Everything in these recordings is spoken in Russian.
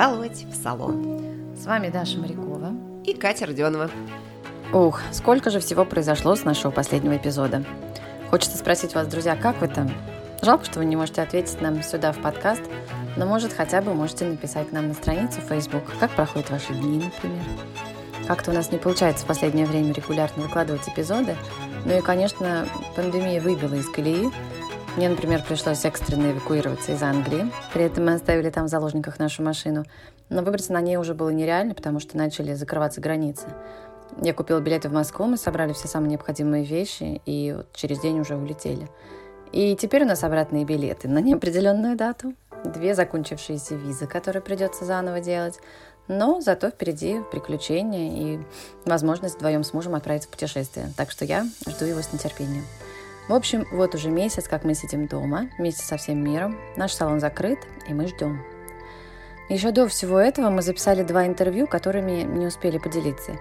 Пожаловать в салон. С вами Даша Морякова и Катя Родионова. Ух, сколько же всего произошло с нашего последнего эпизода. Хочется спросить вас, друзья, как вы там? Жалко, что вы не можете ответить нам сюда в подкаст, но, может, хотя бы можете написать нам на страницу Facebook, как проходят ваши дни, например. Как-то у нас не получается в последнее время регулярно выкладывать эпизоды, ну и, конечно, пандемия выбила из колеи, мне, например, пришлось экстренно эвакуироваться из Англии. При этом мы оставили там в заложниках нашу машину. Но выбраться на ней уже было нереально, потому что начали закрываться границы. Я купила билеты в Москву, мы собрали все самые необходимые вещи и вот через день уже улетели. И теперь у нас обратные билеты на неопределенную дату. Две закончившиеся визы, которые придется заново делать. Но зато впереди приключения и возможность вдвоем с мужем отправиться в путешествие. Так что я жду его с нетерпением. В общем, вот уже месяц, как мы сидим дома вместе со всем миром. Наш салон закрыт, и мы ждем. Еще до всего этого мы записали два интервью, которыми не успели поделиться.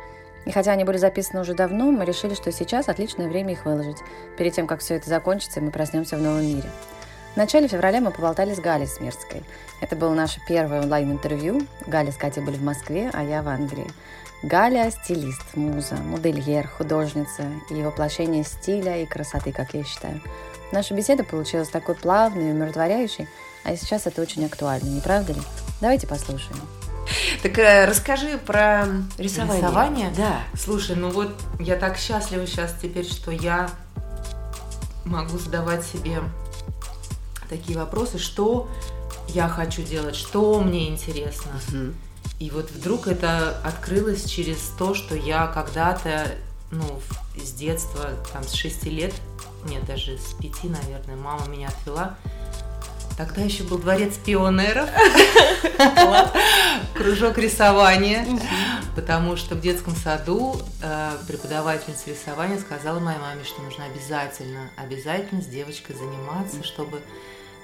И хотя они были записаны уже давно, мы решили, что сейчас отличное время их выложить, перед тем, как все это закончится, и мы проснемся в новом мире. В начале февраля мы поболтали с Галей Смирской. Это было наше первое онлайн-интервью. Галя с Катей были в Москве, а я в Англии. Галя – стилист, муза, модельер, художница и воплощение стиля и красоты, как я считаю. Наша беседа получилась такой плавной и умиротворяющей, а сейчас это очень актуально, не правда ли? Давайте послушаем. Так э, расскажи про рисование. Рисование? Да. Слушай, ну вот я так счастлива сейчас теперь, что я могу задавать себе такие вопросы, что я хочу делать, что мне интересно. Мгм. И вот вдруг это открылось через то, что я когда-то, ну, с детства, там, с 6 лет, нет, даже с 5, наверное, мама меня отвела. Тогда еще был дворец пионеров, кружок рисования, потому что в детском саду э, преподавательница рисования сказала моей маме, что нужно обязательно, обязательно с девочкой заниматься, чтобы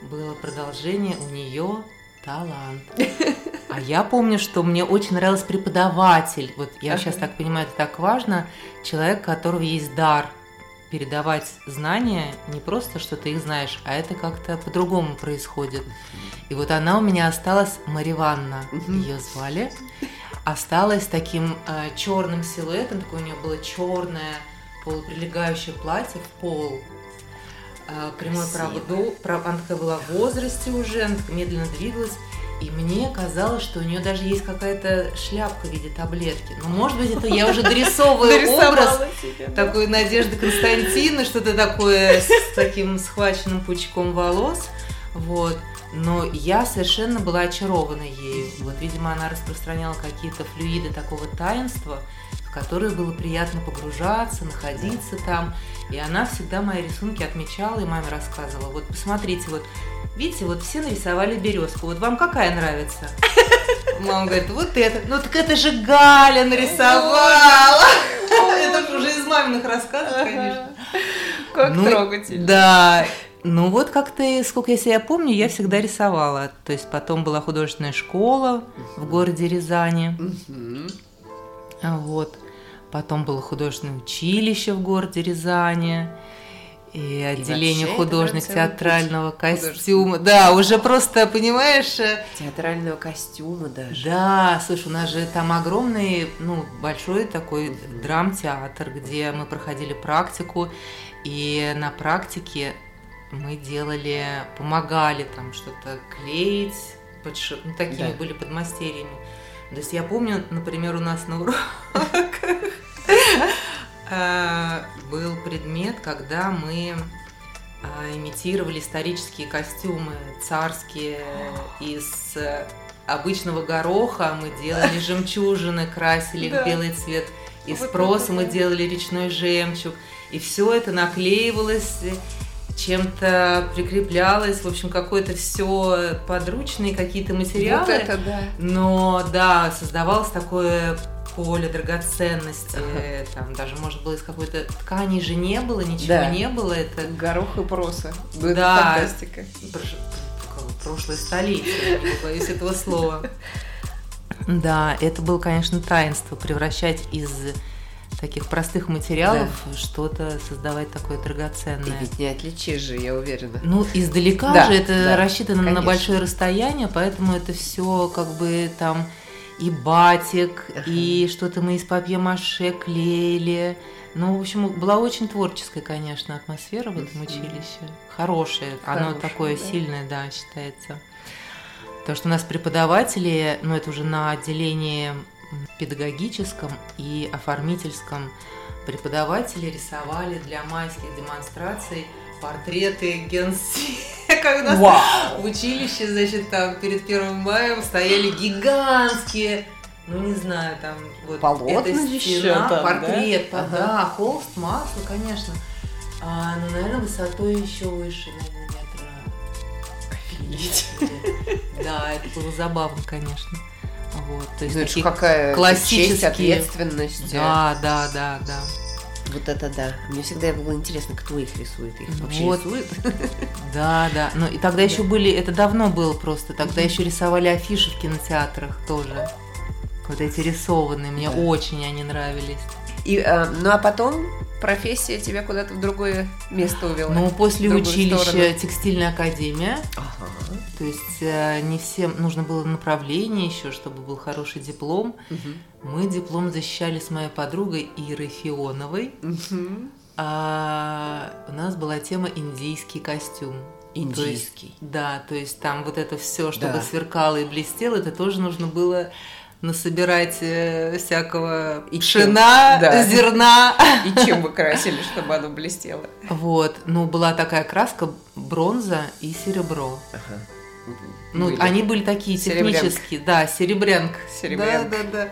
было продолжение у нее талант. А я помню, что мне очень нравился преподаватель. Вот я Ага. сейчас так понимаю, это так важно. Человек, у которого есть дар передавать знания, не просто, что ты их знаешь, а это как-то по-другому происходит. И вот она у меня осталась, Мариванна ее звали, осталась таким черным силуэтом, такое у нее было черное полуприлегающее платье в пол, э, прямой правду, прав- она такая была в возрасте уже, она медленно двигалась, и мне казалось, что у нее даже есть какая-то шляпка в виде таблетки. Ну, может быть, это я уже дорисовываю образ такой Надежды Константиновны, что-то такое с таким схваченным пучком волос. Вот. Но я совершенно была очарована ею. Вот, видимо, она распространяла какие-то флюиды такого таинства, в которые было приятно погружаться, находиться там. И она всегда мои рисунки отмечала и маме рассказывала. Вот посмотрите, вот видите, вот все нарисовали березку. Вот вам какая нравится? Мама говорит, вот это. Ну так это же Галя нарисовала. Это же уже из маминых рассказов, конечно. Как Ну, трогательно. Да. Ну вот как-то, сколько я себя помню, я всегда рисовала. То есть потом была художественная школа в городе Рязани. Вот. Потом было художественное училище в городе Рязани. И отделение это художник театрального путь костюма. Да, уже просто, понимаешь, э, Театрального костюма даже. да, слушай, у нас же там огромный, ну, большой такой драмтеатр, где мы проходили практику, и на практике мы делали, помогали там что-то клеить, подши- ну, такими Да. были подмастерьями. То есть я помню, например, у нас на уроках был предмет, когда мы а, имитировали исторические костюмы царские из э, обычного гороха. Мы делали жемчужины, красили в белый цвет. Из проса мы делали речной жемчуг. И все это наклеивалось, э, чем-то прикреплялось. В общем, какое-то все подручные какие-то материалы. Вот это да. Но да, создавалось такое поле драгоценности. Ага. Там даже, может, было из какой-то ткани же не было, ничего Да. не было. Это Горох и проса. Ну, это Да. фантастика. прош- такое прошлое столетие, не боюсь этого слова. Да, это было, конечно, таинство превращать из таких простых материалов да. что-то создавать такое драгоценное. И ведь не отличишь же, я уверена. Ну, издалека да, же это да, рассчитано конечно. на большое расстояние, поэтому это все как бы там и батик, ага. и что-то мы из папье-маше клеили. Ну, в общем, была очень творческая, конечно, атмосфера в этом училище. Хорошая, Хорошая оно такое да. сильное, да, считается. Потому что у нас преподаватели, ну, это уже на отделении педагогическом и оформительском преподаватели рисовали для майских демонстраций портреты генсека. У нас Вау. в училище, значит, там перед первым маем стояли гигантские ну не знаю, там вот Полотна эта стена, там, портрет, да? Ага. да, холст, масло, конечно. А, ну, наверное, высотой еще выше, наверное, метра. Да, это было забавно, конечно. Вот, то есть ну, такие какая классические... честь, ответственность. Да, да, да, да. Вот это да. Мне всегда было интересно, кто их рисует. Их вообще вот. рисует? Да, да. Ну и тогда да. еще были, это давно было просто, тогда еще рисовали афиши в кинотеатрах тоже. Вот эти рисованные, мне да. очень они нравились. И, э, ну а потом профессия тебя куда-то в другое место увела? Ну, после училища сторону. текстильная академия. Ага. То есть э, не всем нужно было направление еще, чтобы был хороший диплом. Угу. Мы диплом защищали с моей подругой Ирой Фионовой. Угу. А у нас была тема индийский костюм. Индийский. То есть, да, то есть там вот это все, чтобы да. сверкало и блестело, это тоже нужно было насобирать э, всякого и пшена, да. зерна. И чем вы красили, чтобы оно блестело? Вот, ну была такая краска бронза и серебро. Ага. Ну, были. они были такие технические, да, серебрянка. Серебрянка. Да, да,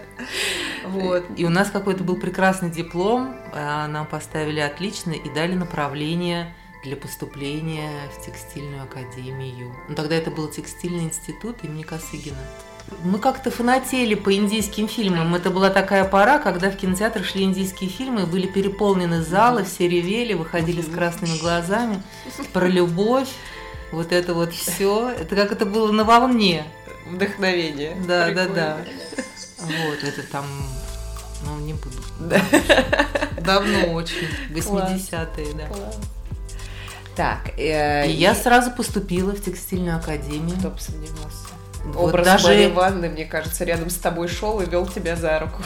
да. Вот. И у нас какой-то был прекрасный диплом, а, нам поставили отлично и дали направление для поступления в текстильную академию. Ну, тогда это был текстильный институт имени Косыгина. Мы как-то фанатели по индийским фильмам. Это была такая пора, когда в кинотеатрах шли индийские фильмы, были переполнены залы, все ревели, выходили с красными глазами про любовь. Вот это вот все. Это как это было на волне. Вдохновение. Да, Прикольно. да, да. Вот, это там, ну, не буду. Да. Давно очень, 80-е, да. Класс. Так. Э, и, и я сразу поступила в текстильную академию. Кто бы сомневался. Вот Образ даже... Марии Ивановны, мне кажется, рядом с тобой шел и вел тебя за руку.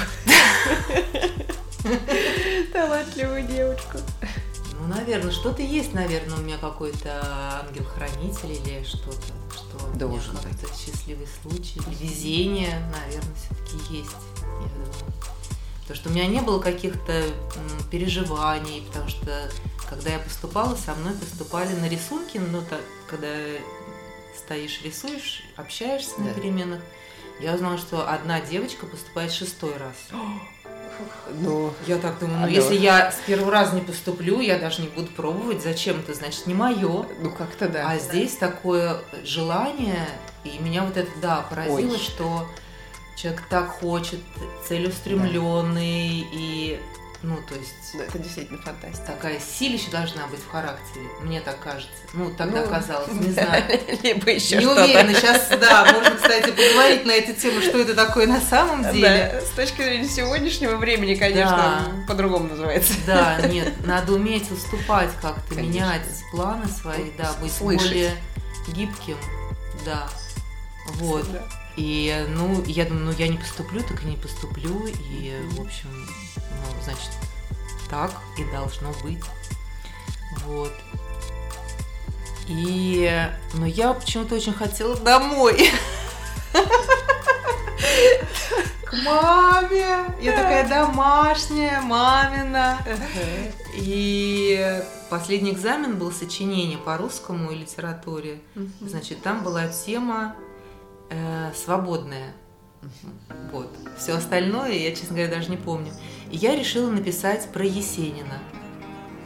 Талантливую девочку. Ну, наверное, что-то есть, наверное, у меня какой-то ангел-хранитель или что-то, что Должен быть. счастливый случай, везение, наверное, все-таки есть, я думаю. Потому что у меня не было каких-то переживаний, потому что когда я поступала, со мной поступали на рисунки, ну, так, когда стоишь, рисуешь, общаешься да. на переменах. Я узнала, что одна девочка поступает шестой раз. Ну, я так думаю, ну а если я с первого раза не поступлю, я даже не буду пробовать, зачем это, значит, не мое. Ну, как-то да. А да. здесь такое желание, и меня вот это, да, поразило, Ой. что человек так хочет, целеустремленный, да. и ну, то есть... Ну, это действительно фантастика. Такая силища должна быть в характере, мне так кажется. Ну, тогда ну, казалось, не знаю. Либо еще Не что-то. уверена. Сейчас, да, можно, кстати, поговорить на эту тему, что это такое на самом деле. Да, с точки зрения сегодняшнего времени, конечно, да. по-другому называется. Да, нет, надо уметь уступать как-то, менять планы свои, да, быть Слышать. более гибким, да. Вот. Да. И, ну, я думаю, ну, я не поступлю, так и не поступлю. И, в общем, ну, значит, так и должно быть. Вот. И, ну, я почему-то очень хотела домой. К маме. Я такая домашняя, мамина. И последний экзамен был сочинение по русскому и литературе. Значит, там была тема э, свободная. Вот. Все остальное я, честно говоря, даже не помню. И я решила написать про Есенина.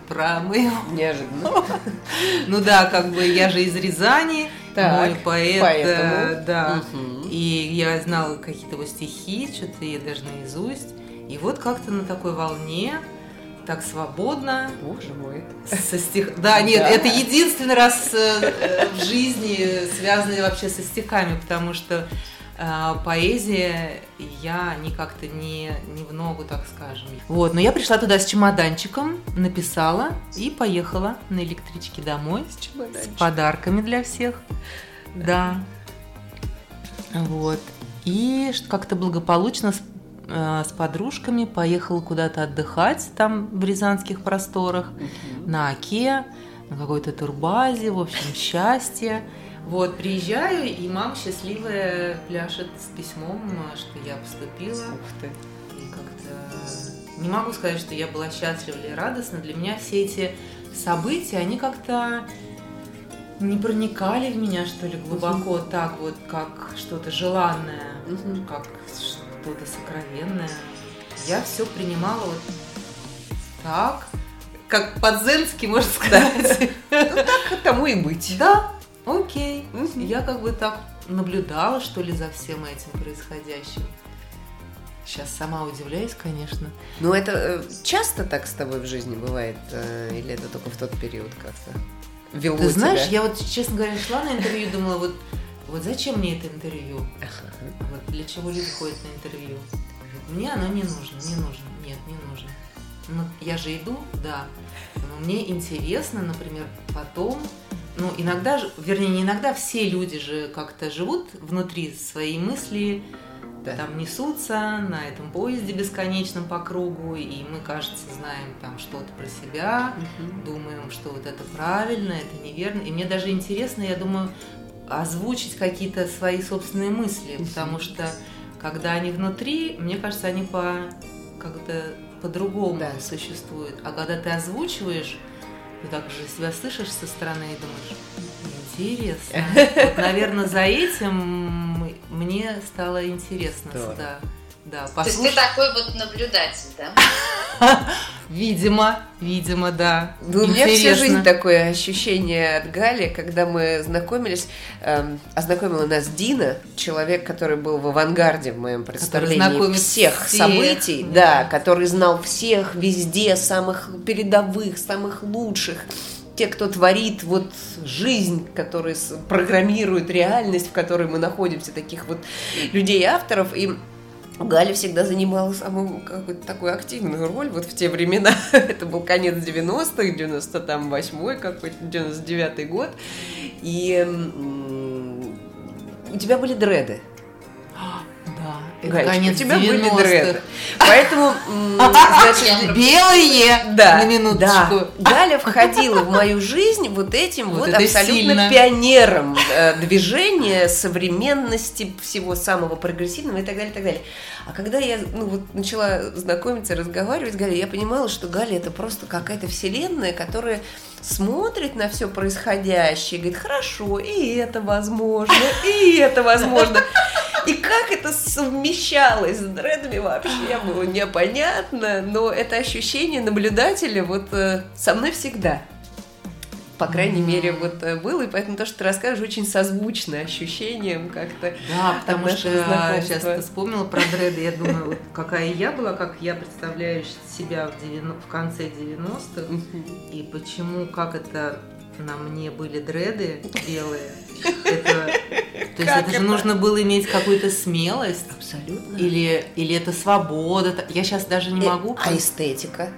Про моего... Неожиданно. Ну да, как бы я же из Рязани, мой поэт, э, да. И я знала какие-то его стихи, что-то я даже наизусть. И вот как-то на такой волне так свободно. Боже мой. Со стих... Да, нет, да. это единственный раз э, в жизни связанный вообще со стихами, потому что а, поэзия, я не как-то не, не в ногу, так скажем. Вот, но я пришла туда с чемоданчиком, написала и поехала на электричке домой с, с подарками для всех. Да. Вот. И как-то благополучно с, э, с подружками поехала куда-то отдыхать там в рязанских просторах, угу. на Оке, на какой-то турбазе, в общем, счастье. Вот, приезжаю, и мама счастливая пляшет с письмом, что я поступила. Ух ты. И как-то... Не могу сказать, что я была счастлива или радостна. Для меня все эти события, они как-то не проникали в меня, что ли, глубоко угу. так вот, как что-то желанное, угу. как что-то сокровенное. Я все принимала вот так, как по-дзенски, можно сказать. Ну так тому и быть. Да, окей. Я как бы так наблюдала, что ли, за всем этим происходящим. Сейчас сама удивляюсь, конечно. Но это э, часто так с тобой в жизни бывает? Э, или это только в тот период как-то вело Ты знаешь, я вот, честно говоря, шла на интервью и думала, вот, вот зачем мне это интервью? Вот для чего люди ходят на интервью? Мне оно не нужно, не нужно, нет, не нужно. Ну, я же иду, да. Но мне интересно, например, потом ну, иногда, вернее, не иногда, все люди же как-то живут внутри своей мысли, да. там несутся на этом поезде бесконечном по кругу, и мы, кажется, знаем там что-то про себя, угу. думаем, что вот это правильно, это неверно. И мне даже интересно, я думаю, озвучить какие-то свои собственные мысли, потому что когда они внутри, мне кажется, они по как-то по-другому да. существуют. А когда ты озвучиваешь, ты так же себя слышишь со стороны и думаешь, интересно. Вот, наверное, за этим мне стало интересно, да. Да, послуш... То есть ты такой вот наблюдатель, да? Видимо, видимо, да. Ну, у меня всю жизнь такое ощущение от Гали, когда мы знакомились, эм, ознакомила нас Дина, человек, который был в авангарде в моем представлении всех, всех событий, да. да, который знал всех везде, самых передовых, самых лучших те, кто творит вот жизнь, которые программируют реальность, в которой мы находимся, таких вот людей-авторов. И Галя всегда занимала самую какую-то такую активную роль вот в те времена. Это был конец 90-х, 98-й какой-то, 99-й год. И у тебя были дреды. Галечка, конец у тебя были дреды. Поэтому, значит, белые да, на минуточку. Да. Галя входила в мою жизнь вот этим вот, вот абсолютно сильно. пионером э, движения, современности, всего самого прогрессивного и так далее, и так далее. А когда я ну, вот, начала знакомиться, разговаривать с Галей, я понимала, что Галя это просто какая-то вселенная, которая смотрит на все происходящее, говорит, хорошо, и это возможно, и это возможно. И как это совмещалось с дредами вообще было непонятно, но это ощущение наблюдателя вот э, со мной всегда. По крайней мере, вот э, было, и поэтому то, что ты расскажешь, очень созвучно ощущением как-то. Да, потому что сейчас ты вспомнила про дреды, я думаю, вот какая я была, как я представляю себя в, 90, в конце 90-х, и почему, как это на мне были дреды белые. Это, то есть это же нужно было иметь какую-то смелость. Абсолютно. Или, или это свобода. Я сейчас даже не э, могу. А эстетика?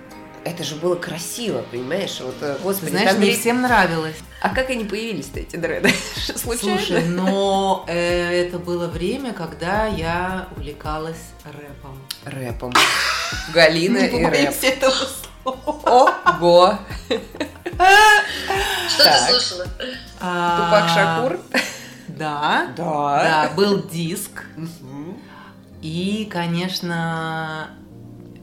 Это же было красиво, понимаешь? Вот, э, господи, Знаешь, мне всем нравилось. А как они появились-то, эти дреды? Случайно? Слушай, но э, это было время, когда я увлекалась рэпом. Рэпом. Галина и рэп. этого Ого! Что ты слушала? Тупак Шакур? Да. Да. Да, был диск. И, конечно,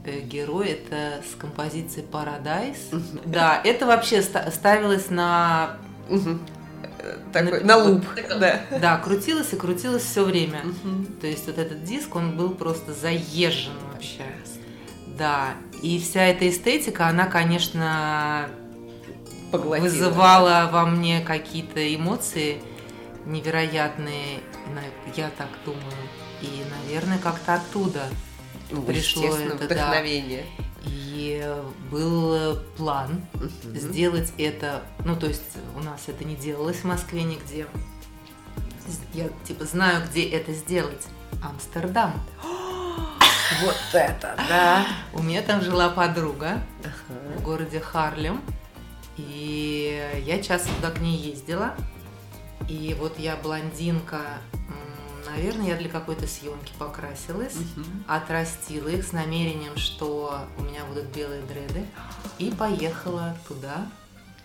э, герой это с композицией Paradise. Да, это вообще ставилось на такой, на, на луп. Да. да, крутилось и крутилось все время. То есть вот этот диск, он был просто заезжен вообще. Да, и вся эта эстетика, она, конечно, Поглотила. вызывала во мне какие-то эмоции невероятные, я так думаю. И, наверное, как-то оттуда ну, пришло это вдохновение. Да. И был план угу. сделать это, ну то есть у нас это не делалось в Москве нигде. я типа знаю, где это сделать. Амстердам. Вот это, да. У меня там жила подруга в городе Харлем. И я часто туда к ней ездила. И вот я блондинка, наверное, я для какой-то съемки покрасилась, угу. отрастила их с намерением, что у меня будут белые дреды, и поехала туда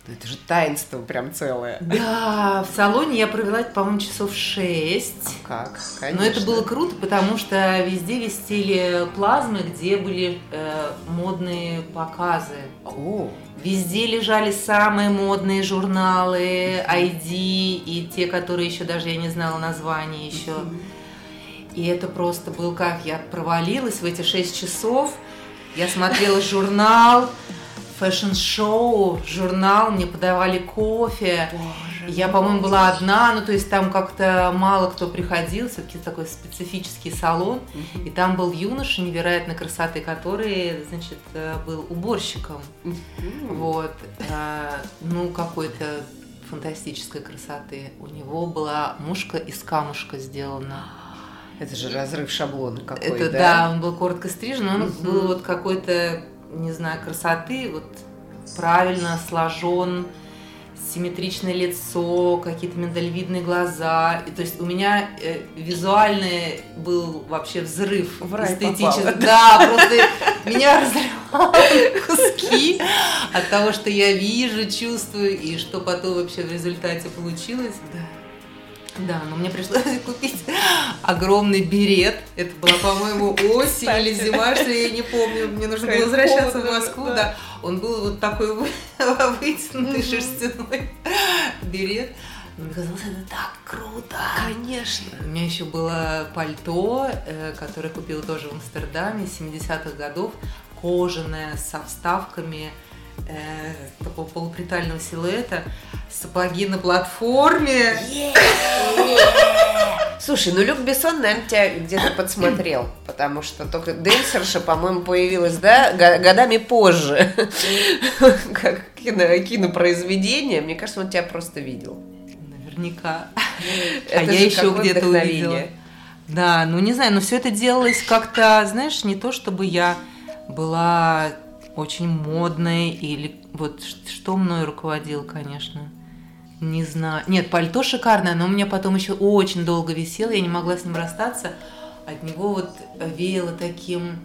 это же таинство прям целое. Да, в салоне я провела, по-моему, часов шесть. А как? Конечно. Но это было круто, потому что везде висели плазмы, где были э, модные показы. О. Везде лежали самые модные журналы, ID и те, которые еще даже я не знала названия еще. И это просто был как я провалилась в эти шесть часов. Я смотрела журнал, fashion show, журнал, мне подавали кофе. Боже я, по-моему, была одна, ну то есть там как-то мало кто приходил, все-таки такой специфический салон. Угу. И там был юноша невероятной красоты, который, значит, э, был уборщиком. Угу. Вот. А, ну, какой-то фантастической красоты. У него была мушка из камушка сделана. Это же разрыв шаблона какой, Это, да? да, он был коротко стрижен, он угу. был вот какой-то не знаю, красоты, вот правильно сложен, симметричное лицо, какие-то миндалевидные глаза. И, то есть у меня э, визуальный был вообще взрыв В эстетический. Да, просто меня разрывало куски от того, что я вижу, чувствую, и что потом вообще в результате получилось. Да. Да, но мне пришлось купить огромный берет. Это была, по-моему, осень или зима, что я не помню. Мне нужно было возвращаться в Москву, да. Он был вот такой вытянутый шерстяной берет. Мне казалось, это так круто. Конечно. У меня еще было пальто, э, которое купила тоже в Амстердаме 70-х годов, кожаное, со вставками э, такого полупритального силуэта, сапоги на платформе. Слушай, ну Люк Бессон, наверное, тебя где-то подсмотрел, потому что только Дэнсерша, по-моему, появилась, да, годами позже, как кино, кинопроизведение. Мне кажется, он тебя просто видел. Наверняка. а я еще где-то увидела. Да, ну не знаю, но все это делалось как-то, знаешь, не то чтобы я была очень модной или вот что мной руководил, конечно. Не знаю. Нет, пальто шикарное, но у меня потом еще очень долго висело, я не могла с ним расстаться. От него вот веяло таким,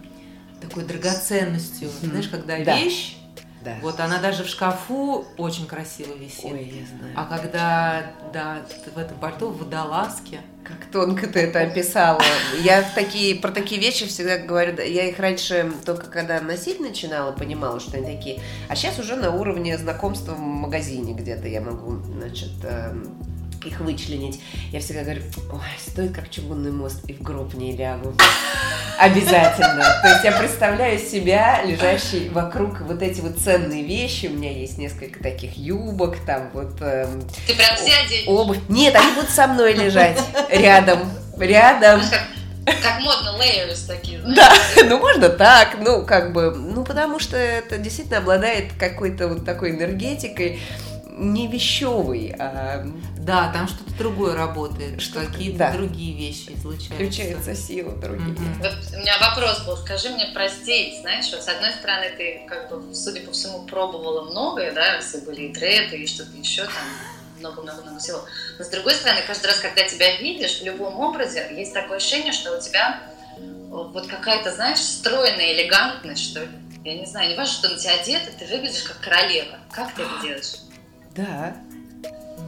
такой драгоценностью. Mm. Знаешь, когда да. вещь да. Вот она даже в шкафу очень красиво висит. Ой, я знаю. А когда, да, в этом пальто в водолазке. Как тонко ты это описала. Я в такие, про такие вещи всегда говорю, я их раньше только когда носить начинала, понимала, что они такие. А сейчас уже на уровне знакомства в магазине где-то я могу, значит, эм, их вычленить. Я всегда говорю, ой, стоит как чугунный мост, и в гроб не лягу. Обязательно. То есть я представляю себя, лежащий вокруг вот эти вот ценные вещи. У меня есть несколько таких юбок, там вот... Эм, Ты прям все оденешь? Обувь. Нет, они будут со мной лежать рядом. Рядом. Как модно, layers такие, знаешь? Да, ну можно так, ну как бы, ну потому что это действительно обладает какой-то вот такой энергетикой, не вещевый, а... Да, там что-то другое работает, что какие-то да. другие вещи излучаются. Включается сила другие. Mm-hmm. Вот у меня вопрос был, скажи мне про стиль, знаешь, вот с одной стороны ты, как бы, судя по всему, пробовала многое, да, все были и дреды, и что-то еще там, много-много-много всего. Но с другой стороны, каждый раз, когда тебя видишь в любом образе, есть такое ощущение, что у тебя вот какая-то, знаешь, стройная элегантность, что ли. Я не знаю, не важно, что на тебя одето, ты выглядишь как королева. Как ты это делаешь? Да.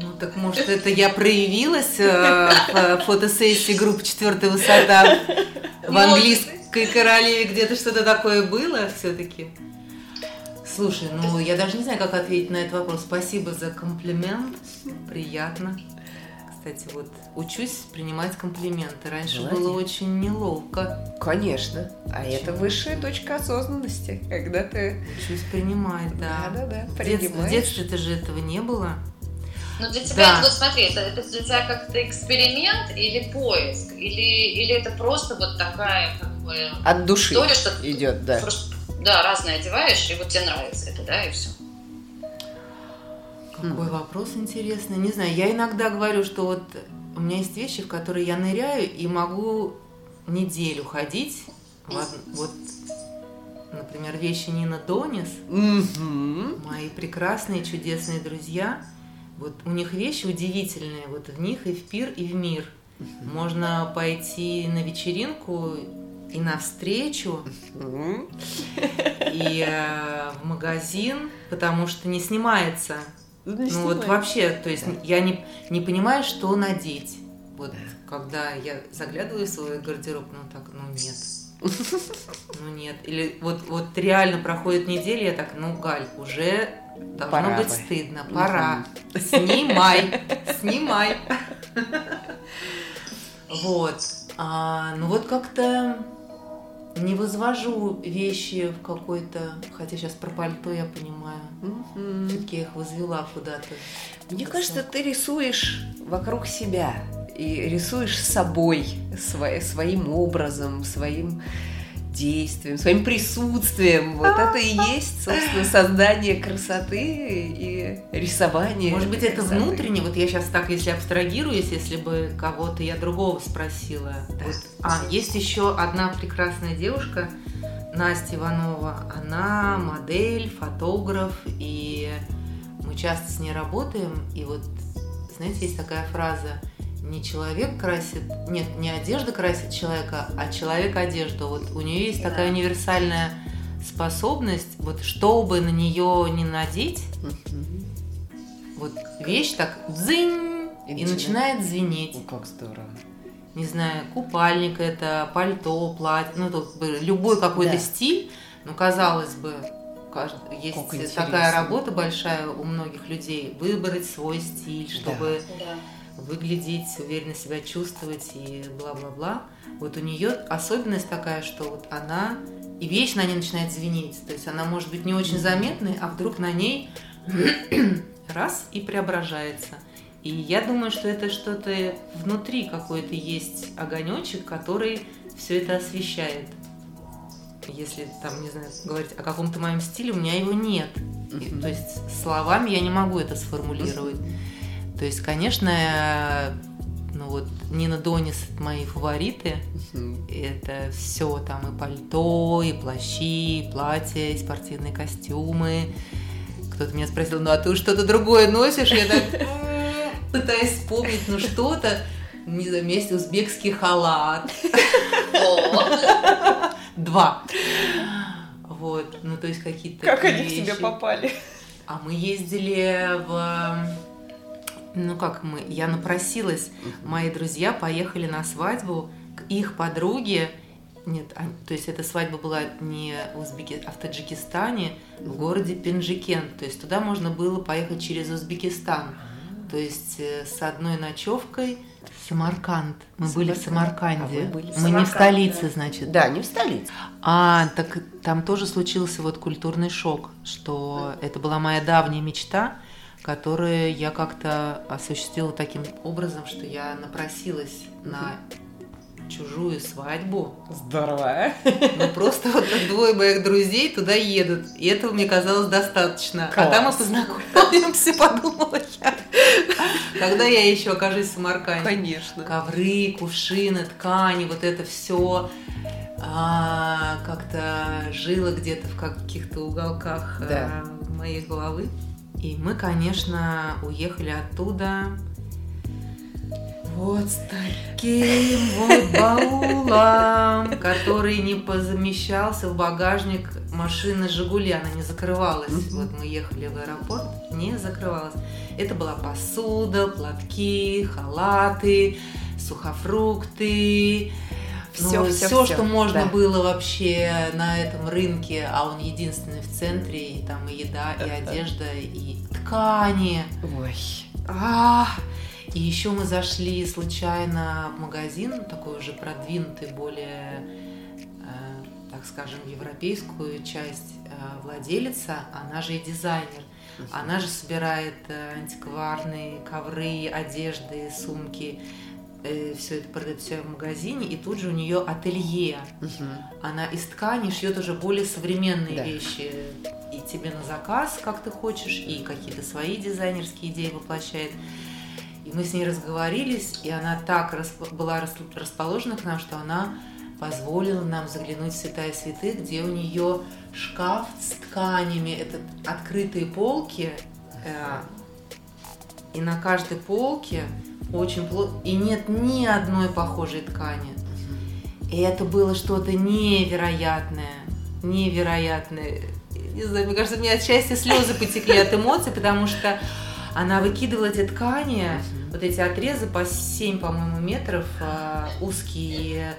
Ну, так может, это я проявилась э, в фотосессии группы «Четвертая высота» в английской королеве, где-то что-то такое было все-таки? Слушай, ну я даже не знаю, как ответить на этот вопрос. Спасибо за комплимент. Приятно. Кстати, вот учусь принимать комплименты. Раньше Молодец. было очень неловко. Конечно. А Почему? это высшая точка осознанности, когда ты... Учусь принимать, да. Да-да-да, В детстве-то же этого не было. Ну для тебя, да. вот смотри, это, это для тебя как-то эксперимент или поиск? Или, или это просто вот такая как бы... От души история, что идет, да. Просто, да, разное одеваешь, и вот тебе нравится это, да, и все. Какой вопрос интересный. Не знаю, я иногда говорю, что вот у меня есть вещи, в которые я ныряю и могу неделю ходить. Вот, вот например, вещи Нина Донис, Мгм. мои прекрасные, чудесные друзья. Вот у них вещи удивительные, вот в них и в пир, и в мир. Можно пойти на вечеринку и на встречу, Мгм. и э, в магазин, потому что не снимается. Не ну вот вообще, то есть Да. я не, не понимаю, что надеть. Вот Да. когда я заглядываю в свой гардероб, ну так, ну нет. Ну нет. Или вот, вот реально проходит неделя, я так, ну, Галь, уже должно Пора быть бы. стыдно, пора. Снимай, снимай. Вот. А, ну вот как-то не возвожу вещи в какой-то, хотя сейчас про пальто я понимаю, Мгм. все-таки я их возвела куда-то. Мне кажется, ты рисуешь вокруг себя и рисуешь собой, сво- своим образом, своим действием, своим присутствием. Вот это и есть, собственно, создание красоты и рисование. Может быть, это красоты. внутренне, вот я сейчас так, если абстрагируюсь, если бы кого-то я другого спросила. Вот, а, есть еще одна прекрасная девушка, Настя Иванова. Она модель, фотограф, и мы часто с ней работаем. И вот, знаете, есть такая фраза, не человек красит, нет, не одежда красит человека, а человек одежду. Вот у нее есть такая универсальная способность, вот что бы на нее не надеть, вот вещь так дзынь И и, начинает- звенеть. Ну, как здорово. Не знаю, купальник это, пальто, платье, ну тут бы любой какой-то Да. стиль, ну казалось бы, есть Как интересно. такая работа большая у многих людей, выбрать свой стиль, чтобы Да. Выглядеть, уверенно себя чувствовать и бла-бла-бла. Вот у нее особенность такая, что вот она и вещь на ней начинает звенеть. То есть она может быть не очень заметной, а вдруг на ней раз и преображается. И я думаю, что это что-то внутри какой-то есть огонечек, который все это освещает. Если там, не знаю, говорить о каком-то моем стиле, у меня его нет. И, то есть словами я не могу это сформулировать. То есть, конечно, э, ну вот Нина Донис это мои фавориты. Мгм. Это все там и пальто, и плащи, и платья, и спортивные костюмы. Кто-то меня спросил, ну а ты что-то другое носишь? Я так «М, пытаюсь вспомнить, ну что-то. Не знаю, есть узбекский халат. Два. Вот, ну то есть какие-то Как они к тебе попали? А мы ездили в... Ну как мы, я напросилась, мои друзья поехали на свадьбу к их подруге. Нет, а- то есть эта свадьба была не в Узбеки, а в Таджикистане, в городе Пенджикент. То есть туда можно было поехать через Узбекистан. То есть э, с одной ночевкой Самарканд. Мы были в Самарканд. Самарканде. А были в Мы не в столице, значит. Да, не в столице. А, так там тоже случился вот культурный шок, что это была моя давняя мечта, которую я как-то осуществила таким образом, что я напросилась на чужую свадьбу. Здорово. Ну просто вот двое моих друзей туда едут. И этого мне казалось достаточно. А там мы Класс. познакомимся, подумала я. Когда я еще окажусь в Самарканде Конечно. ковры, кувшины, ткани, вот это все как-то жило где-то в каких-то уголках Да. моей головы. И мы, конечно, уехали оттуда вот с таким вот баулом, который не позамещался в багажник машины «Жигули», она не закрывалась. Вот мы ехали в аэропорт, не закрывалась. Это была посуда, платки, халаты, сухофрукты, Всё, ну, всё, всё, всё, что можно да. было вообще на этом рынке, а он единственный в центре, и там и еда, и одежда, и ткани. Ой. А, и еще мы зашли случайно в магазин, такой уже продвинутый, более, э, так скажем, европейскую часть э, владелица, она же и дизайнер. Она же собирает э, антикварные ковры, одежды, сумки. Все это продает все в магазине, и тут же у нее ателье. Мгм. Она из ткани шьет уже более современные Да. вещи. И тебе на заказ, как ты хочешь, и какие-то свои дизайнерские идеи воплощает. И мы с ней разговорились, и она так расп... была расположена к нам, что она позволила нам заглянуть в святая святых, где у нее шкаф с тканями, это открытые полки, э, и на каждой полке очень плотно, и нет ни одной похожей ткани. И это было что-то невероятное, невероятное. Не знаю, мне кажется, мне от счастья слезы потекли от эмоций, потому что она выкидывала эти ткани, вот эти отрезы по 7, по-моему, метров, а, узкие,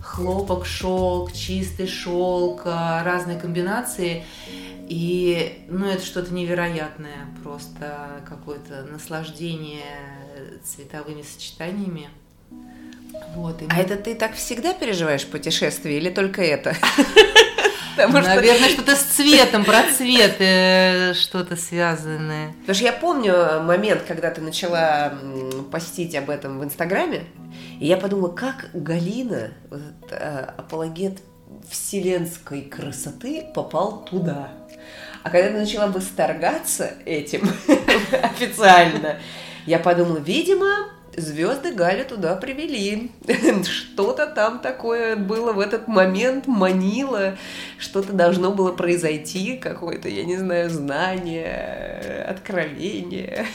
хлопок, шелк, чистый шелк, а, разные комбинации. И, ну, это что-то невероятное, просто какое-то наслаждение цветовыми сочетаниями. Вот, а мы... это ты так всегда переживаешь путешествие или только это? Потому Наверное, что... то с цветом, про цвет э, что-то связанное. Потому что я помню момент, когда ты начала постить об этом в Инстаграме, и я подумала, как Галина, вот, э, апологет вселенской красоты, попал туда. А когда ты начала восторгаться этим официально, я подумала, видимо, звезды Галю туда привели. Что-то там такое было в этот момент, манило, что-то должно было произойти, какое-то, я не знаю, знание, откровение.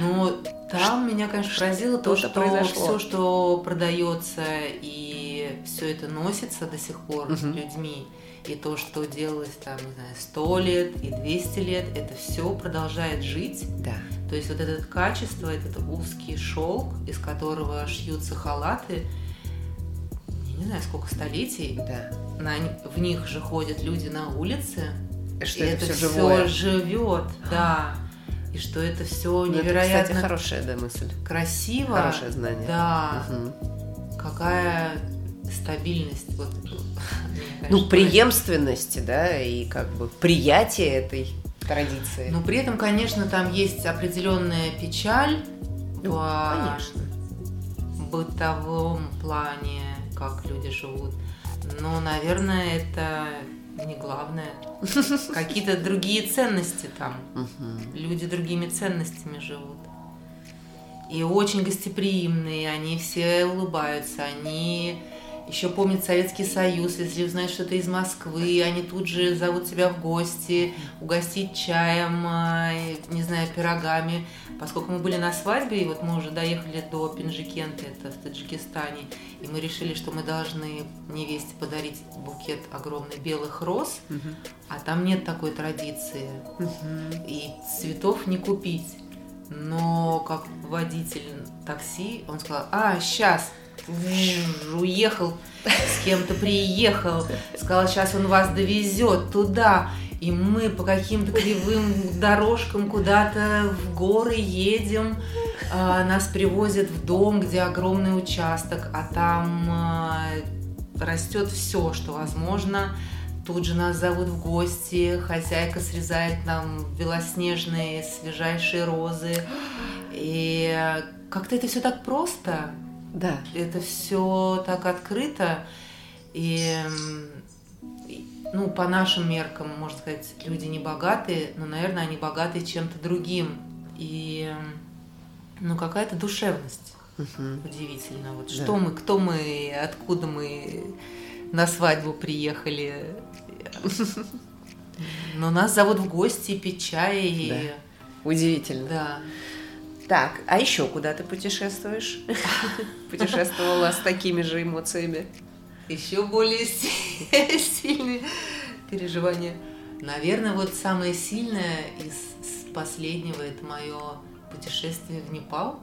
Ну, там меня, конечно, поразило то, что все, что продается и все это носится до сих пор угу. людьми, и то, что делалось там, не знаю, 100 лет и 200 лет, это все продолжает жить. Да. То есть вот это качество, этот узкий шелк, из которого шьются халаты, не знаю, сколько столетий, да. на, в них же ходят люди на улице, что и это, это все, все живет, да. И что это все невероятно. Это, кстати, хорошая да, мысль. Красиво. Хорошее знание. Да. Угу. Какая стабильность. Вот, ну, преемственности, да, и как бы приятие этой традиции. Но при этом, конечно, там есть определенная печаль ну, в конечно. бытовом плане, как люди живут. Но, наверное, это не главное. Какие-то другие ценности там. Люди другими ценностями живут. И очень гостеприимные, они все улыбаются, они еще помнит Советский Союз, если узнают что-то из Москвы, они тут же зовут тебя в гости, угостить чаем, а, не знаю, пирогами. Поскольку мы были на свадьбе, и вот мы уже доехали до Пинжикента, это в Таджикистане, и мы решили, что мы должны невесте подарить букет огромный белых роз, угу. а там нет такой традиции. Угу. И цветов не купить. Но как водитель такси, он сказал, а, сейчас, уехал, с кем-то приехал, сказал, сейчас он вас довезет туда. И мы по каким-то кривым дорожкам куда-то в горы едем, а, нас привозят в дом, где огромный участок, а там а, растет все, что возможно. Тут же нас зовут в гости, хозяйка срезает нам белоснежные свежайшие розы. И как-то это все так просто. Да. Это все так открыто. И, ну, по нашим меркам, можно сказать, люди не богатые, но, наверное, они богаты чем-то другим. И, ну, какая-то душевность. Угу. Удивительно. Вот да. что мы, кто мы, откуда мы на свадьбу приехали. Но нас зовут в гости пить чай. И... Да. Удивительно. Да. Так, а еще куда ты путешествуешь? Путешествовала с такими же эмоциями? Еще более сильные переживания. Наверное, вот самое сильное из последнего это мое путешествие в Непал.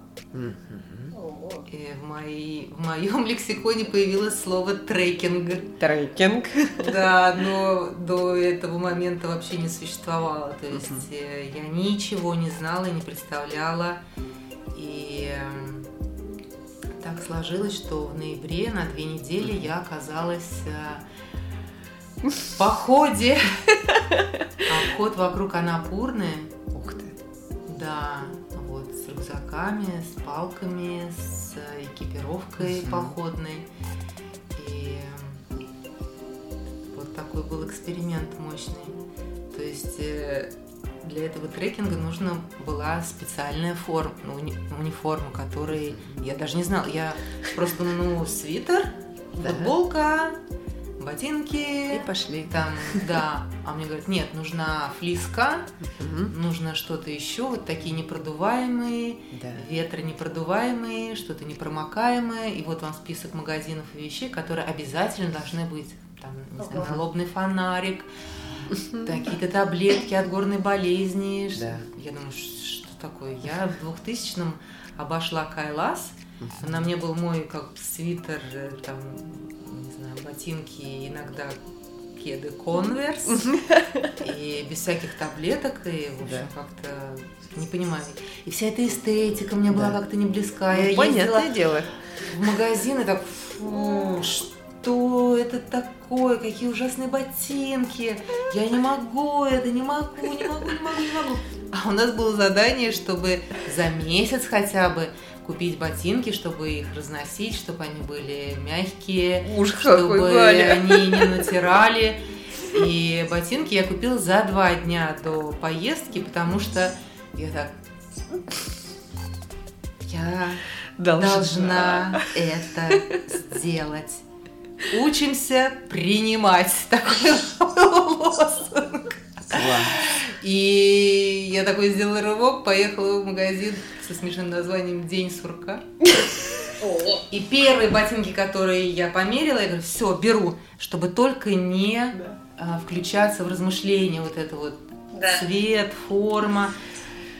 И в, моей, в моем лексиконе появилось слово трекинг. Трекинг. Да, но до этого момента вообще не существовало. То есть uh-huh. я ничего не знала, не представляла. И эм, так сложилось, что в ноябре на две недели я оказалась э, в походе. Обход вокруг Анапурны. Ух ты. Да, рюкзаками, с палками, с экипировкой mm-hmm. походной. И вот такой был эксперимент мощный. То есть э, для этого трекинга нужна была специальная форма, ну, уни, униформа, которой я даже не знала. Я просто, ну, свитер, футболка, ботинки. И пошли. Там, да. А мне говорят, нет, нужна флиска, нужно что-то еще, вот такие непродуваемые, да. ветронепродуваемые, что-то непромокаемое. И вот вам список магазинов и вещей, которые обязательно должны быть. Там, не знаю, налобный фонарик, какие-то таблетки от горной болезни. Да. Я думаю, что такое? Я в 2000-м обошла Кайлас, на мне был мой как свитер, э, там, ботинки, иногда кеды конверс, и без всяких таблеток, и, в общем, да. как-то не понимаю. И вся эта эстетика мне была да. как-то не близка. Ну, Я понятное дело. В магазин и так, фу, что это такое, какие ужасные ботинки, я не могу, это не могу, не могу, не могу, не могу. А у нас было задание, чтобы за месяц хотя бы купить ботинки, чтобы их разносить, чтобы они были мягкие, Уж чтобы они не натирали. И ботинки я купила за два дня до поездки, потому что я так... Я должна, должна это сделать. Учимся принимать такой лозунг. И я такой сделала рывок, поехала в магазин со смешным названием «День сурка». И первые ботинки, которые я померила, я говорю, все, беру, чтобы только не да. а, включаться в размышления, вот это вот да. цвет, форма.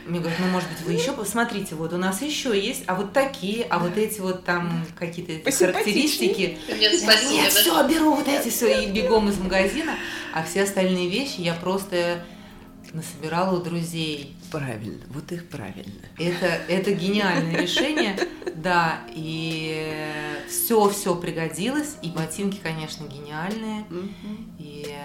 Мне говорят, ну, может быть, вы еще посмотрите, вот у нас еще есть, а вот такие, а вот эти вот там какие-то характеристики. Спасибо, Нет, все, беру вот эти все, и бегом из магазина, а все остальные вещи я просто насобирала у друзей. Правильно, вот их правильно. Это, это гениальное решение, да, и все-все пригодилось, и ботинки, конечно, гениальные, и...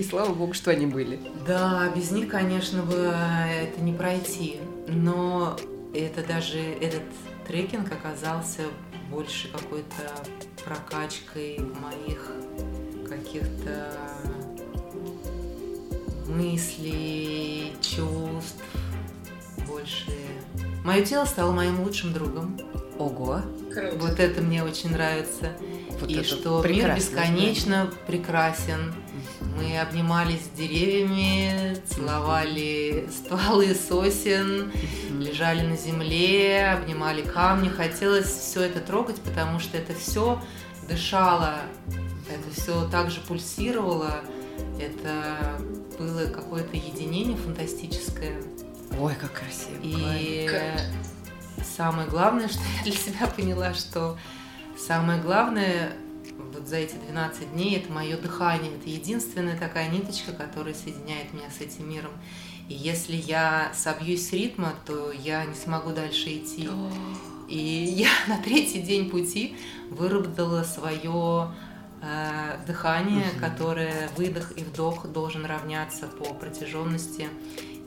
И слава богу, что они были. Да, без них, конечно, бы это не пройти. Но это даже этот трекинг оказался больше какой-то прокачкой моих каких-то мыслей, чувств больше. Мое тело стало моим лучшим другом. Ого! Круто. Вот это мне очень нравится. Вот и что мир бесконечно прекрасен. Мы обнимались с деревьями, целовали стволы сосен, лежали на земле, обнимали камни. Хотелось все это трогать, потому что это все дышало, это все также пульсировало. Это было какое-то единение фантастическое. Ой, как красиво. И самое главное, что я для себя поняла, что самое главное вот за эти 12 дней это мое дыхание. Это единственная такая ниточка, которая соединяет меня с этим миром. И если я собьюсь с ритма, то я не смогу дальше идти. И я на третий день пути выработала свое э, дыхание, угу. которое выдох и вдох должен равняться по протяженности.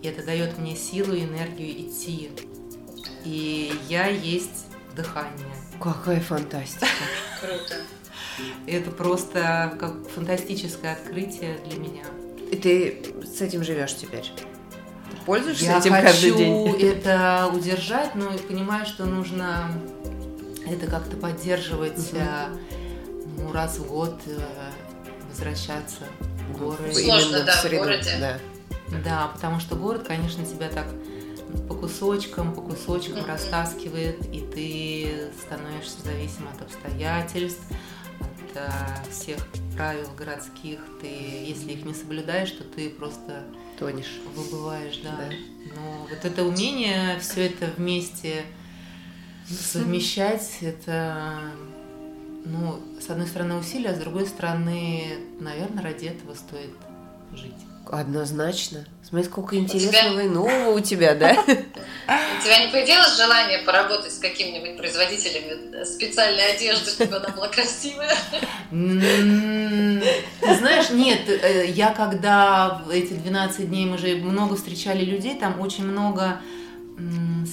И это дает мне силу и энергию идти. И я есть дыхание. Какая фантастика. Круто. Это просто как фантастическое открытие для меня. И ты с этим живешь теперь? пользуешься я этим каждый день? Я хочу это удержать, но понимаю, что нужно это как-то поддерживать. Угу ну, раз в год э, возвращаться в горы. Сложно, Именно да, в, среду, в городе. Да. да, потому что город, конечно, тебя так по кусочкам, по кусочкам mm-hmm. растаскивает, и ты становишься зависим от обстоятельств, а, всех правил городских. Ты, если их не соблюдаешь, то ты просто тонешь, выбываешь, да. да. Но вот это умение все это вместе совмещать, это ну, с одной стороны усилия, а с другой стороны, наверное, ради этого стоит жить. Однозначно. Смотри, сколько интересного и нового у тебя, да? У тебя не появилось желание поработать с какими-нибудь производителями специальной одежды, чтобы она была красивая? Знаешь, нет, э, я когда эти 12 дней мы же много встречали людей, там очень много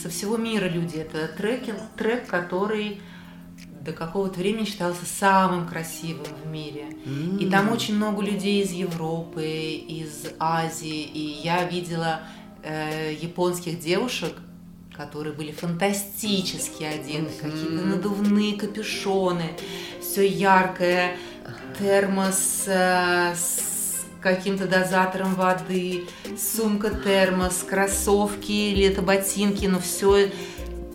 со всего мира люди. Это трекинг, трек, который до какого-то времени считался самым красивым в мире. Mm. И там очень много людей из Европы, из Азии. И я видела э, японских девушек, которые были фантастически одеты, mm-hmm. какие-то надувные капюшоны, все яркое, термос э, с каким-то дозатором воды, сумка термос, кроссовки или это ботинки, но все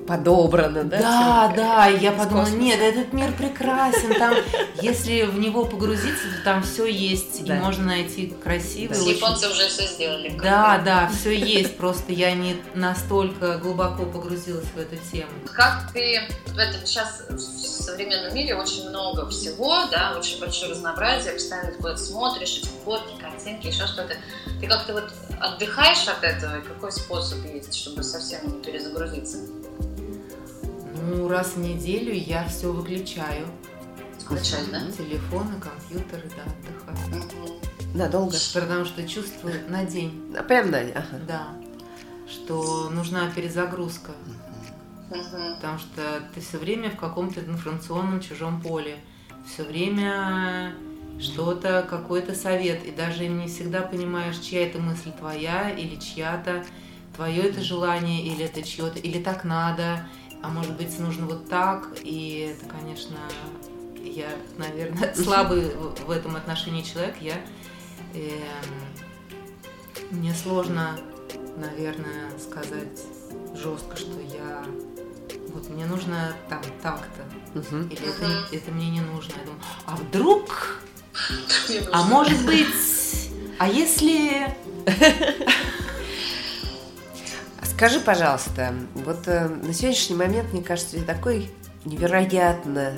подобрано, да? Да, да, я подумала, нет, этот мир прекрасен, там, если в него погрузиться, то там все есть, да. и можно найти красивые. Да, очень... Японцы уже все сделали. Да, да, все есть, просто я не настолько глубоко погрузилась в эту тему. Как ты в этом сейчас в современном мире очень много всего, да, очень большое разнообразие, постоянно куда-то смотришь, эти фотки, картинки, еще что-то. Ты как-то вот отдыхаешь от этого, и какой способ есть, чтобы совсем не перезагрузиться? Ну, раз в неделю я все выключаю. Включать, да? Телефоны, компьютеры, да, отдыхаю. Надолго? Потому что чувствую на день. А, прям на день, ага. Да. Что нужна перезагрузка. Угу. Потому что ты все время в каком-то информационном чужом поле. Все время что-то, какой-то совет. И даже не всегда понимаешь, чья это мысль твоя или чья-то. Твое это желание или это чье-то, или так надо, а может быть нужно вот так, и это, конечно, я, наверное, слабый в этом отношении человек, я э, мне сложно, наверное, сказать жестко, что я вот мне нужно там так-то, угу. или это, это мне не нужно. Я думаю, а вдруг, а может быть, а если Скажи, пожалуйста, вот э, на сегодняшний момент, мне кажется, такой невероятно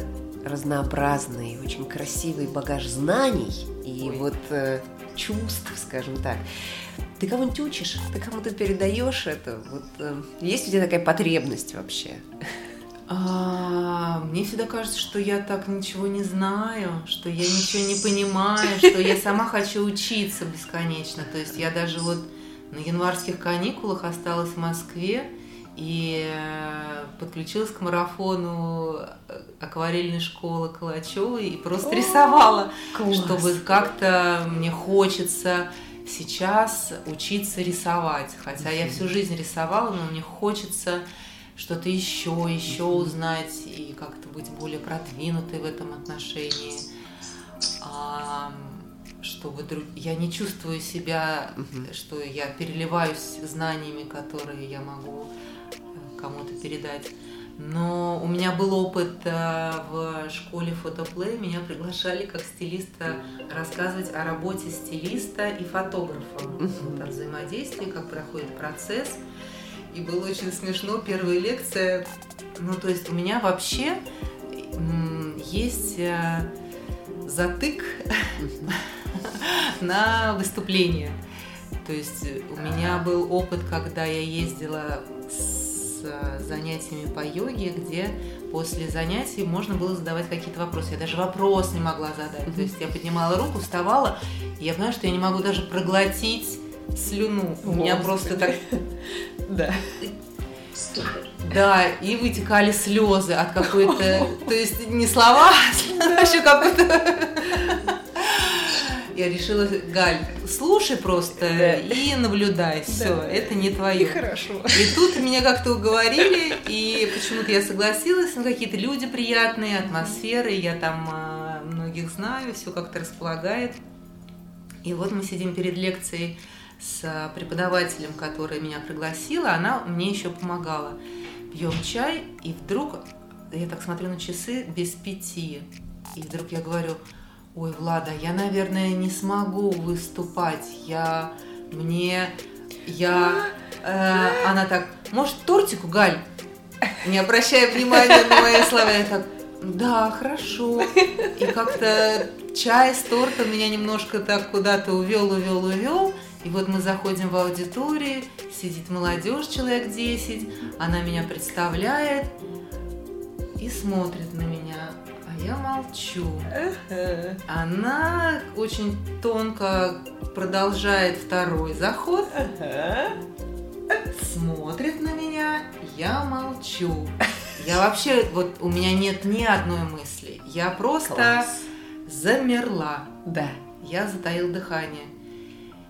разнообразный, очень красивый багаж знаний и Ой. вот э, чувств, скажем так. Ты кого-нибудь учишь? Ты кому-то передаешь это? Вот, э, есть у тебя такая потребность вообще? А, мне всегда кажется, что я так ничего не знаю, что я ничего не понимаю, что я сама хочу учиться бесконечно. То есть я даже вот на январских каникулах осталась в Москве и э, подключилась к марафону э, акварельной школы Калачевой и просто О, рисовала, класс. чтобы как-то мне хочется сейчас учиться рисовать. Хотя я всю жизнь рисовала, но мне хочется что-то еще, еще узнать и как-то быть более продвинутой в этом отношении чтобы друг... я не чувствую себя, угу. что я переливаюсь знаниями, которые я могу э, кому-то передать. Но у меня был опыт э, в школе фотоплей, меня приглашали как стилиста рассказывать о работе стилиста и фотографа, вот, о взаимодействии, как проходит процесс. И было очень смешно, первая лекция, ну то есть у меня вообще есть э, затык на выступление. То есть у меня был опыт, когда я ездила с занятиями по йоге, где после занятий можно было задавать какие-то вопросы. Я даже вопрос не могла задать. То есть я поднимала руку, вставала, и я понимаю, что я не могу даже проглотить слюну. У меня просто так... Да. Да, и вытекали слезы от какой-то, то есть не слова, а еще какой-то я решила, Галь, слушай просто да. и наблюдай. Все, да. это не твое. И хорошо. И тут меня как-то уговорили, и почему-то я согласилась. Ну, какие-то люди приятные, атмосферы. Я там а, многих знаю, все как-то располагает. И вот мы сидим перед лекцией с преподавателем, которая меня пригласила. Она мне еще помогала. Пьем чай, и вдруг я так смотрю на часы без пяти. И вдруг я говорю, ой, Влада, я, наверное, не смогу выступать, я, мне, я, э, она так, может, тортику, Галь? Не обращая внимания на мои слова, я так, да, хорошо. И как-то чай с тортом меня немножко так куда-то увел, увел, увел. И вот мы заходим в аудиторию, сидит молодежь, человек 10, она меня представляет и смотрит на меня я молчу. Она очень тонко продолжает второй заход. Смотрит на меня, я молчу. Я вообще, вот у меня нет ни одной мысли. Я просто Класс. замерла. Да. Я затаил дыхание.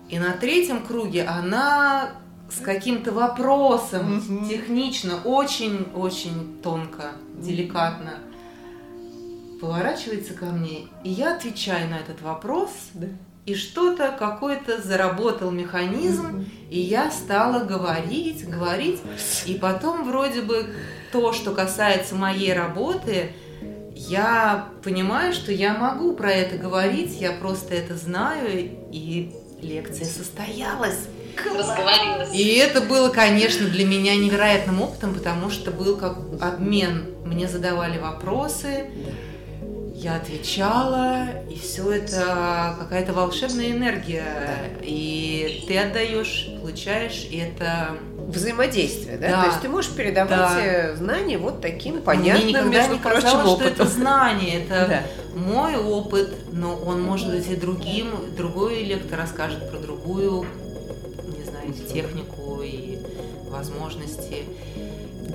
И на третьем круге она с каким-то вопросом, технично, очень-очень тонко, деликатно поворачивается ко мне, и я отвечаю на этот вопрос, да. и что-то, какой-то заработал механизм, и я стала говорить, говорить, и потом вроде бы то, что касается моей работы, я понимаю, что я могу про это говорить, я просто это знаю, и лекция состоялась. И это было, конечно, для меня невероятным опытом, потому что был как обмен. Мне задавали вопросы, я отвечала, и все это какая-то волшебная энергия. И ты отдаешь, получаешь, и это взаимодействие, да? да? То есть ты можешь передавать да. Э, знания вот таким понятным, Мне никогда между не прочим, казалось, опытом. что это знание, это да. мой опыт, но он может быть и другим, другой лектор расскажет про другую, не знаю, технику и возможности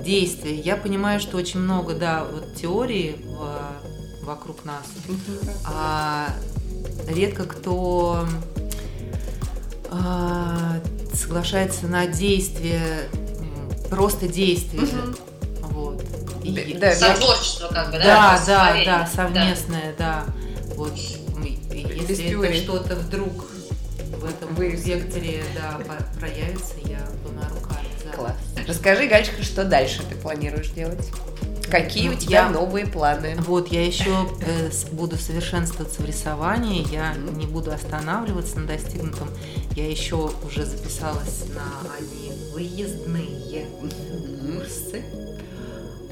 действия. Я понимаю, что очень много, да, вот теории в, вокруг нас, а редко кто а, соглашается на действие, просто действие. Угу. Вот. И, да, Сотворчество, как бы, да? Да, да, да, совместное, да. да. Вот, если это что-то вдруг в этом Вы... векторе да, проявится, я двумя руками. Класс. Расскажи, Гальчика, что дальше ты планируешь делать? Какие у тебя я, новые планы? Вот, я еще э, буду совершенствоваться в рисовании, я не буду останавливаться на достигнутом. Я еще уже записалась на одни выездные курсы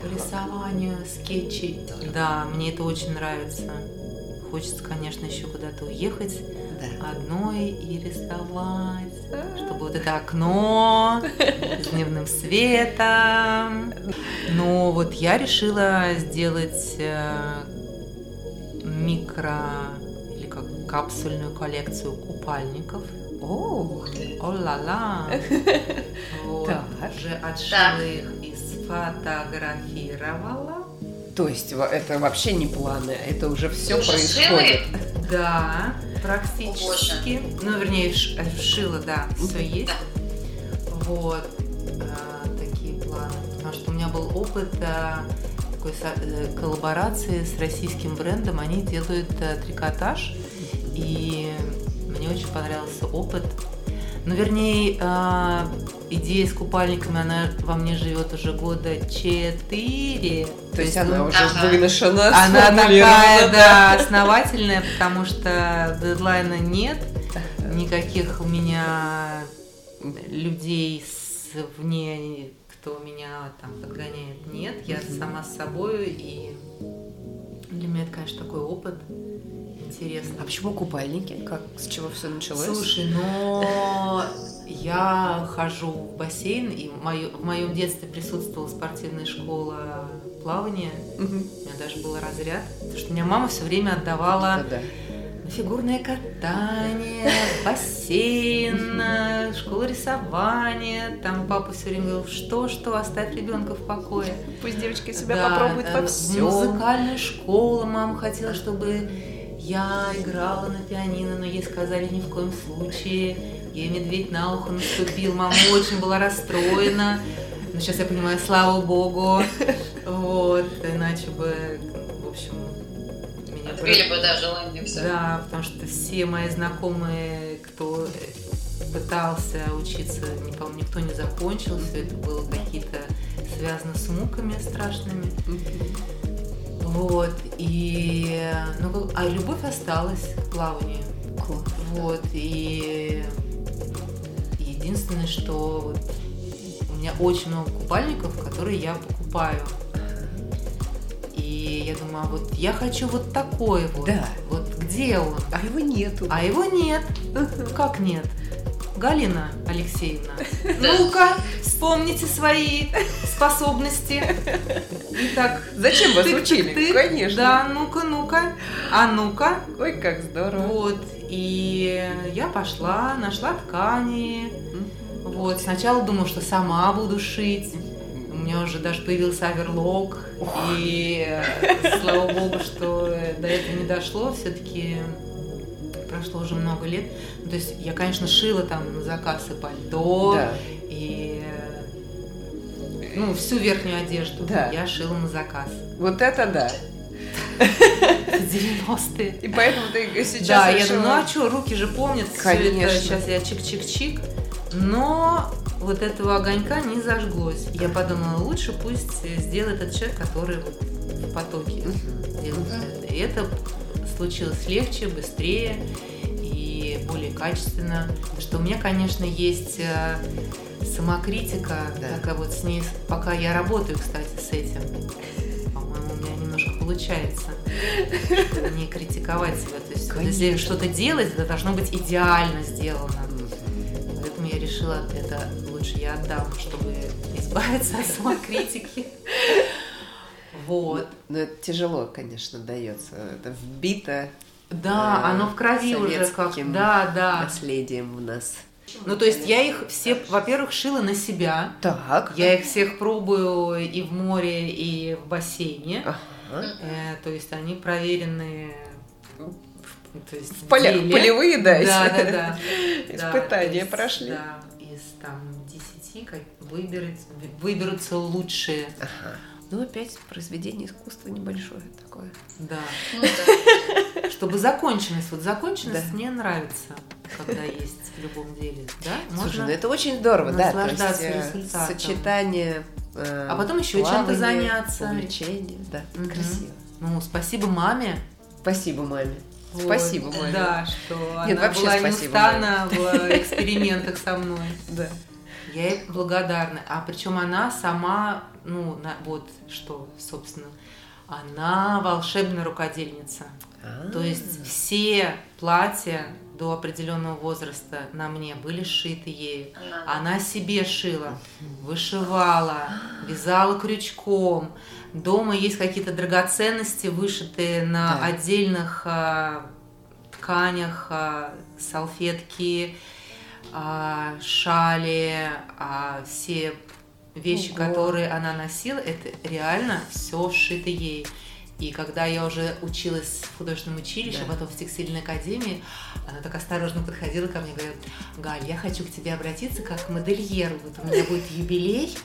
по рисованию, скетчей. Да, мне это очень нравится. Хочется, конечно, еще куда-то уехать да. одной и рисовать, чтобы вот это окно с дневным светом. Но вот я решила сделать э, микро или как капсульную коллекцию купальников. О, о-ла-ла! Вот, уже отшила их и сфотографировала. То есть это вообще не планы, это уже все происходит. Да, практически. Ну, вернее, вшила, да, все есть. Да. Вот а, такие планы. Потому что у меня был опыт а, такой э, коллаборации с российским брендом. Они делают а, трикотаж. И мне очень понравился опыт. Ну, вернее, э, идея с купальниками, она во мне живет уже года четыре. То, То есть она ну, уже ага. выношена, Она такая, да, основательная, потому что дедлайна нет, никаких у меня людей вне, кто меня там подгоняет, нет. Я сама с собой, и для меня это, конечно, такой опыт интересно. А почему купальники? Как, с чего все началось? Слушай, но я хожу в бассейн, и в, моем детстве присутствовала спортивная школа плавания. У меня даже был разряд, потому что меня мама все время отдавала да, на фигурное катание, бассейн, школу рисования. Там папа все время говорил, что, что, оставь ребенка в покое. Пусть девочка себя да, попробует во всем. Музыкальная школа, мама хотела, чтобы я играла на пианино, но ей сказали ни в коем случае. Ей медведь на ухо наступил, мама очень была расстроена. Но сейчас я понимаю, слава богу. Вот, иначе бы, в общем, меня... Отбили бы, да, желание все. Да, потому что все мои знакомые, кто пытался учиться, никто не закончил, все это было какие-то связано с муками страшными. Вот, и, ну, а любовь осталась к плаванию. Класс. Вот, и единственное, что у меня очень много купальников, которые я покупаю. И я думаю, а вот я хочу вот такой вот. Да. Вот где он? А его нету. А его нет. Как нет? Галина Алексеевна, ну-ка, вспомните свои способности. Итак, зачем вас учили? Конечно. Да, ну-ка, ну-ка, а ну-ка. Ой, как здорово. Вот, и я пошла, нашла ткани. Вот, сначала думала, что сама буду шить. меня уже даже появился оверлок, и э, слава богу, что до этого не дошло, все-таки прошло уже много лет. Ну, то есть я, конечно, шила там на заказ и пальто, да. и ну, всю верхнюю одежду да. я шила на заказ. Вот это да. 90-е. И поэтому ты сейчас Да, я думаю, ну а что, руки же помнят. Конечно. Сейчас я чик-чик-чик. Но вот этого огонька не зажглось. Я подумала, лучше пусть сделает этот человек, который в потоке делает это. И это случилось легче, быстрее и более качественно. Что у меня, конечно, есть э, самокритика, да. такая вот с ней, пока я работаю, кстати, с этим. По-моему, у меня немножко получается не критиковать себя. То есть, Конечно. если что-то делать, это должно быть идеально сделано. Поэтому я решила, это лучше я отдам, чтобы избавиться от самокритики. Вот. Но это тяжело, конечно, дается. Это вбито. Да, э, оно в крови уже как. Да, да. Наследием у нас. Ну, то есть я их все, во-первых, шила на себя. Так. Я их всех пробую и в море, и в бассейне. Ага. Э, то есть они проверенные то есть в полях, полевые, да, да, да, да. испытания да, прошли. Да, из там десяти выберутся, выберутся лучшие. Ага. Ну, опять произведение искусства небольшое такое. Да. Ну, да. Чтобы законченность, вот законченность да. мне нравится, когда есть в любом деле, да? Можно Слушай, ну это очень здорово, да, есть, э, сочетание э, А потом еще чем-то заняться. Увлечение, да, угу. красиво. Ну, спасибо маме. Спасибо маме. Вот, спасибо, маме. Да, что Нет, она была неустанна в экспериментах со мной. Да. Я ей благодарна. А причем она сама, ну, на, вот что, собственно, она волшебная рукодельница. А-а-а. То есть все платья до определенного возраста на мне были сшиты ею. Она себе шила, вышивала, вязала крючком. Дома есть какие-то драгоценности, вышитые на да. отдельных а, тканях, а, салфетки, а, шали, а, все вещи, Ого. которые она носила, это реально все сшито ей. И когда я уже училась в художественном училище, да. потом в текстильной академии, она так осторожно подходила ко мне и говорит, Галь, я хочу к тебе обратиться как к модельеру. Вот у меня будет юбилей,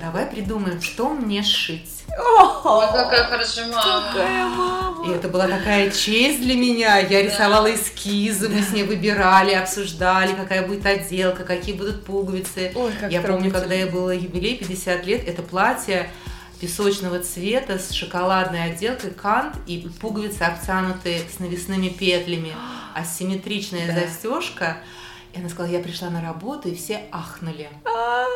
давай придумаем, что мне сшить. Ой, какая хорошая мама. Какая мама. И это была такая честь для меня. Я рисовала эскизы, мы с ней выбирали, обсуждали, какая будет отделка, какие будут пуговицы. Ой, как я помню, когда я была юбилей 50 лет, это платье песочного цвета с шоколадной отделкой кант и пуговицы обтянутые с навесными петлями, асимметричная да. застежка. И она сказала, я пришла на работу, и все ахнули. А,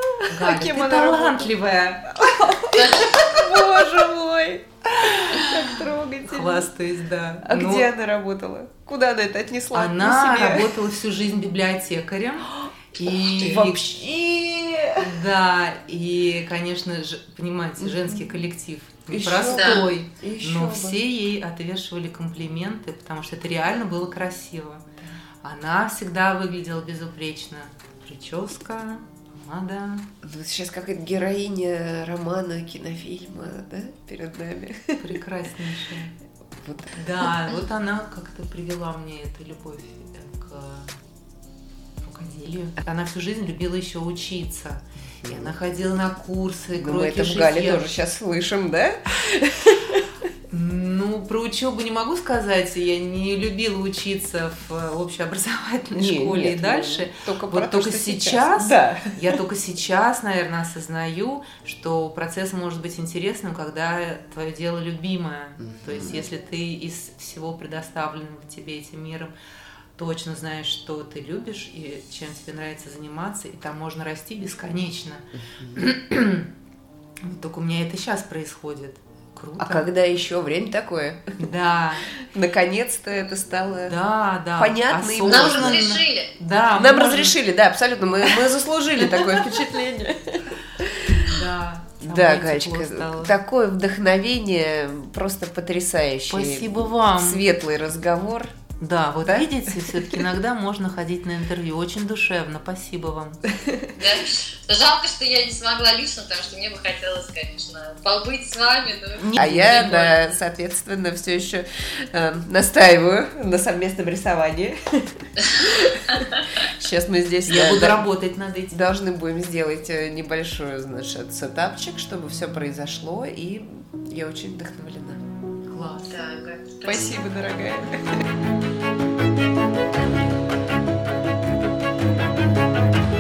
Галя, ты талантливая. Боже мой. Как трогательно. Хвастаюсь, да. А где она работала? Куда она это отнесла? Она работала всю жизнь библиотекарем. И вообще, да, и, конечно, понимаете, женский коллектив непростой, но все ей отвешивали комплименты, потому что это реально было красиво. Она всегда выглядела безупречно. Прическа, помада. Ну, сейчас какая-то героиня романа, кинофильма, да, перед нами. Прекраснейшая. Вот. Да, вот она как-то привела мне эту любовь к рукоделию. Она всю жизнь любила еще учиться. И она ходила на курсы, ну, Мы это в Гале тоже сейчас слышим, да? Ну, про учебу не могу сказать. Я не любила учиться в общеобразовательной не, школе нет, и дальше. Только, вот то, только сейчас, сейчас да. я только сейчас, наверное, осознаю, что процесс может быть интересным, когда твое дело любимое. Mm-hmm. То есть, если ты из всего предоставленного тебе этим миром точно знаешь, что ты любишь и чем тебе нравится заниматься, и там можно расти бесконечно. Вот только у меня это сейчас происходит. Круто. А когда еще время такое? Да. Наконец-то это стало да, да. понятно и Нам разрешили. Да. Нам можем... разрешили, да, абсолютно. Мы, мы заслужили такое впечатление. Да. Да, Галечка, такое вдохновение просто потрясающее. Спасибо вам. Светлый разговор. Да, вот да? видите, все-таки иногда можно ходить на интервью. Очень душевно. Спасибо вам. Да. Жалко, что я не смогла лично, потому что мне бы хотелось, конечно, побыть с вами. Но... А я, да, соответственно, все еще э, настаиваю на совместном рисовании. Сейчас мы здесь... Я буду работать над этим. Должны будем сделать э, небольшой, значит, сетапчик, чтобы все произошло, и я очень вдохновлена. Класс. Да, Спасибо, дорогая. Спасибо.